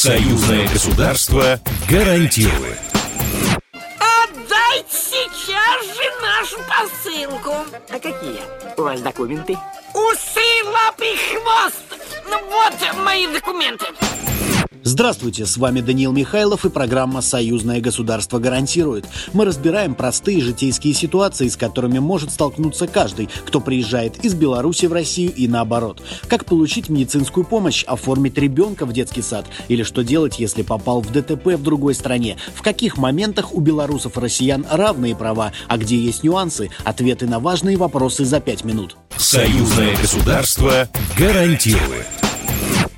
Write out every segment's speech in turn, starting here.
Союзное государство гарантирует. Отдайте сейчас же нашу посылку. А какие у вас документы? Усы, лапы, хвост. Ну вот мои документы. Здравствуйте, с вами Даниил Михайлов и программа «Союзное государство гарантирует». Мы разбираем простые житейские ситуации, с которыми может столкнуться каждый, кто приезжает из Беларуси в Россию и наоборот. Как получить медицинскую помощь, оформить ребенка в детский сад или что делать, если попал в ДТП в другой стране. В каких моментах у белорусов и россиян равные права, а где есть нюансы, ответы на важные вопросы за пять минут. Союзное государство гарантирует.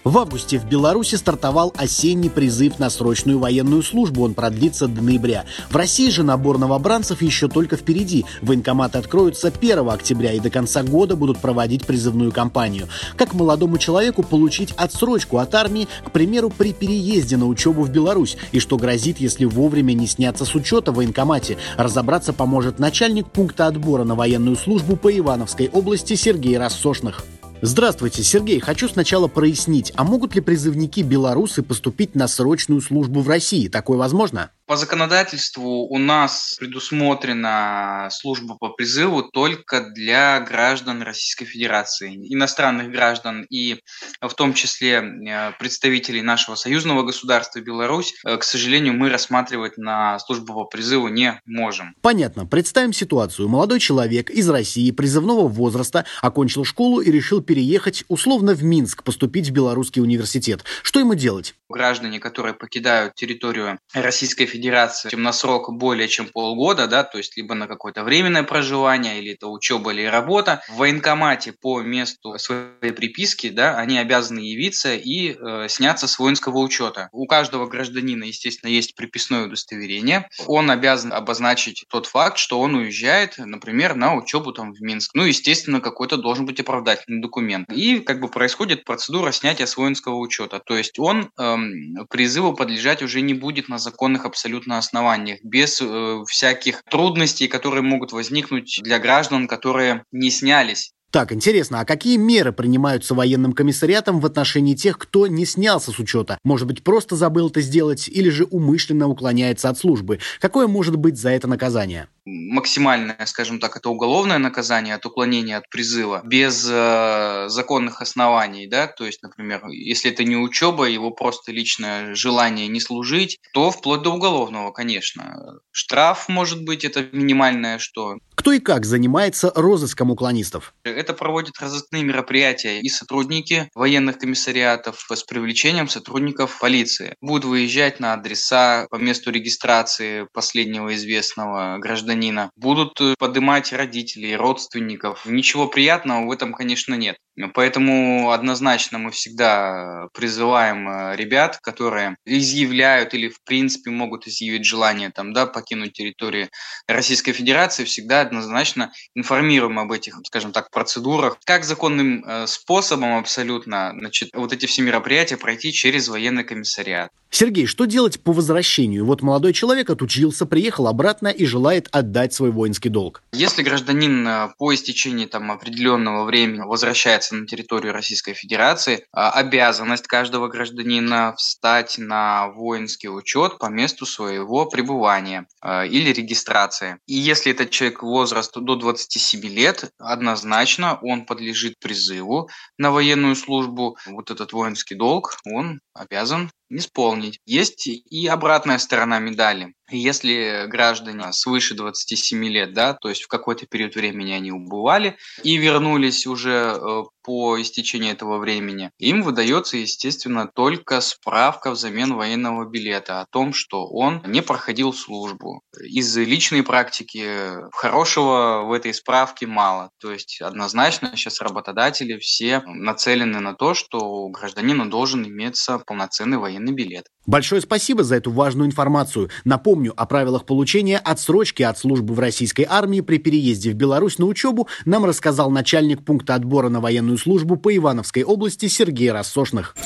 В августе в Беларуси стартовал осенний призыв на срочную военную службу. Он продлится до ноября. В России же набор новобранцев еще только впереди. Военкоматы откроются 1 октября и до конца года будут проводить призывную кампанию. Как молодому человеку получить отсрочку от армии, к примеру, при переезде на учебу в Беларусь? И что грозит, если вовремя не сняться с учета в военкомате? Разобраться поможет начальник пункта отбора на военную службу по Ивановской области Сергей Рассошных. Здравствуйте, Сергей. Хочу сначала прояснить, а могут ли призывники белорусы поступить на срочную службу в России? Такое возможно? По законодательству у нас предусмотрена служба по призыву только для граждан Российской Федерации, иностранных граждан и в том числе э, представителей нашего союзного государства Беларусь. Э, к сожалению, мы рассматривать на службу по призыву не можем. Понятно. Представим ситуацию. Молодой человек из России призывного возраста окончил школу и решил переехать условно в Минск, поступить в Белорусский университет. Что ему делать? Граждане, которые покидают территорию Российской Федерации на срок более чем полгода, да, то есть либо на какое-то временное проживание, или это учеба или работа, в военкомате по месту своей приписки, да, они обязаны явиться и э, сняться с воинского учета. У каждого гражданина, естественно, есть приписное удостоверение. Он обязан обозначить тот факт, что он уезжает, например, на учебу там в Минск. Ну, естественно, какой-то должен быть оправдательный документ. И как бы происходит процедура снятия с воинского учета. То есть он эм, призыву подлежать уже не будет на законных абсолютно основаниях, без э, всяких трудностей, которые могут возникнуть для граждан, которые не снялись так, интересно, а какие меры принимаются военным комиссариатом в отношении тех, кто не снялся с учета? Может быть, просто забыл это сделать или же умышленно уклоняется от службы? Какое может быть за это наказание? максимальное, скажем так, это уголовное наказание от уклонения от призыва без э, законных оснований, да, то есть, например, если это не учеба, его просто личное желание не служить, то вплоть до уголовного, конечно. Штраф может быть, это минимальное что. Кто и как занимается розыском уклонистов? Это проводят разыскные мероприятия и сотрудники военных комиссариатов с привлечением сотрудников полиции. Будут выезжать на адреса по месту регистрации последнего известного гражданина будут э, поднимать родителей, родственников. Ничего приятного в этом, конечно, нет. Поэтому однозначно мы всегда призываем э, ребят, которые изъявляют или в принципе могут изъявить желание там, да, покинуть территорию Российской Федерации, всегда однозначно информируем об этих, скажем так, процедурах, как законным э, способом абсолютно значит, вот эти все мероприятия пройти через военный комиссариат. Сергей, что делать по возвращению? Вот молодой человек отучился, приехал обратно и желает отдать свой воинский долг. Если гражданин э, по истечении там, определенного времени возвращается на территорию Российской Федерации, а, обязанность каждого гражданина встать на воинский учет по месту своего пребывания э, или регистрации. И если этот человек возраст до 27 лет, однозначно он подлежит призыву на военную службу. Вот этот воинский долг он обязан исполнить. Есть и обратная сторона медали. Если граждане свыше 27 лет, да, то есть в какой-то период времени они убывали и вернулись уже э, по истечении этого времени, им выдается, естественно, только справка взамен военного билета о том, что он не проходил службу. Из личной практики хорошего в этой справке мало. То есть однозначно сейчас работодатели все нацелены на то, что у гражданина должен иметься полноценный военный билет. Большое спасибо за эту важную информацию. Напомню, о правилах получения отсрочки от службы в российской армии при переезде в Беларусь на учебу нам рассказал начальник пункта отбора на военную службу по Ивановской области Сергей Рассошных.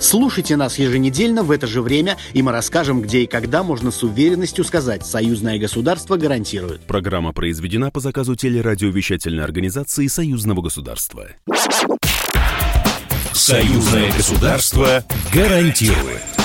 Слушайте нас еженедельно в это же время, и мы расскажем, где и когда можно с уверенностью сказать «Союзное государство гарантирует». Программа произведена по заказу телерадиовещательной организации Союзного государства. Союзное государство гарантирует.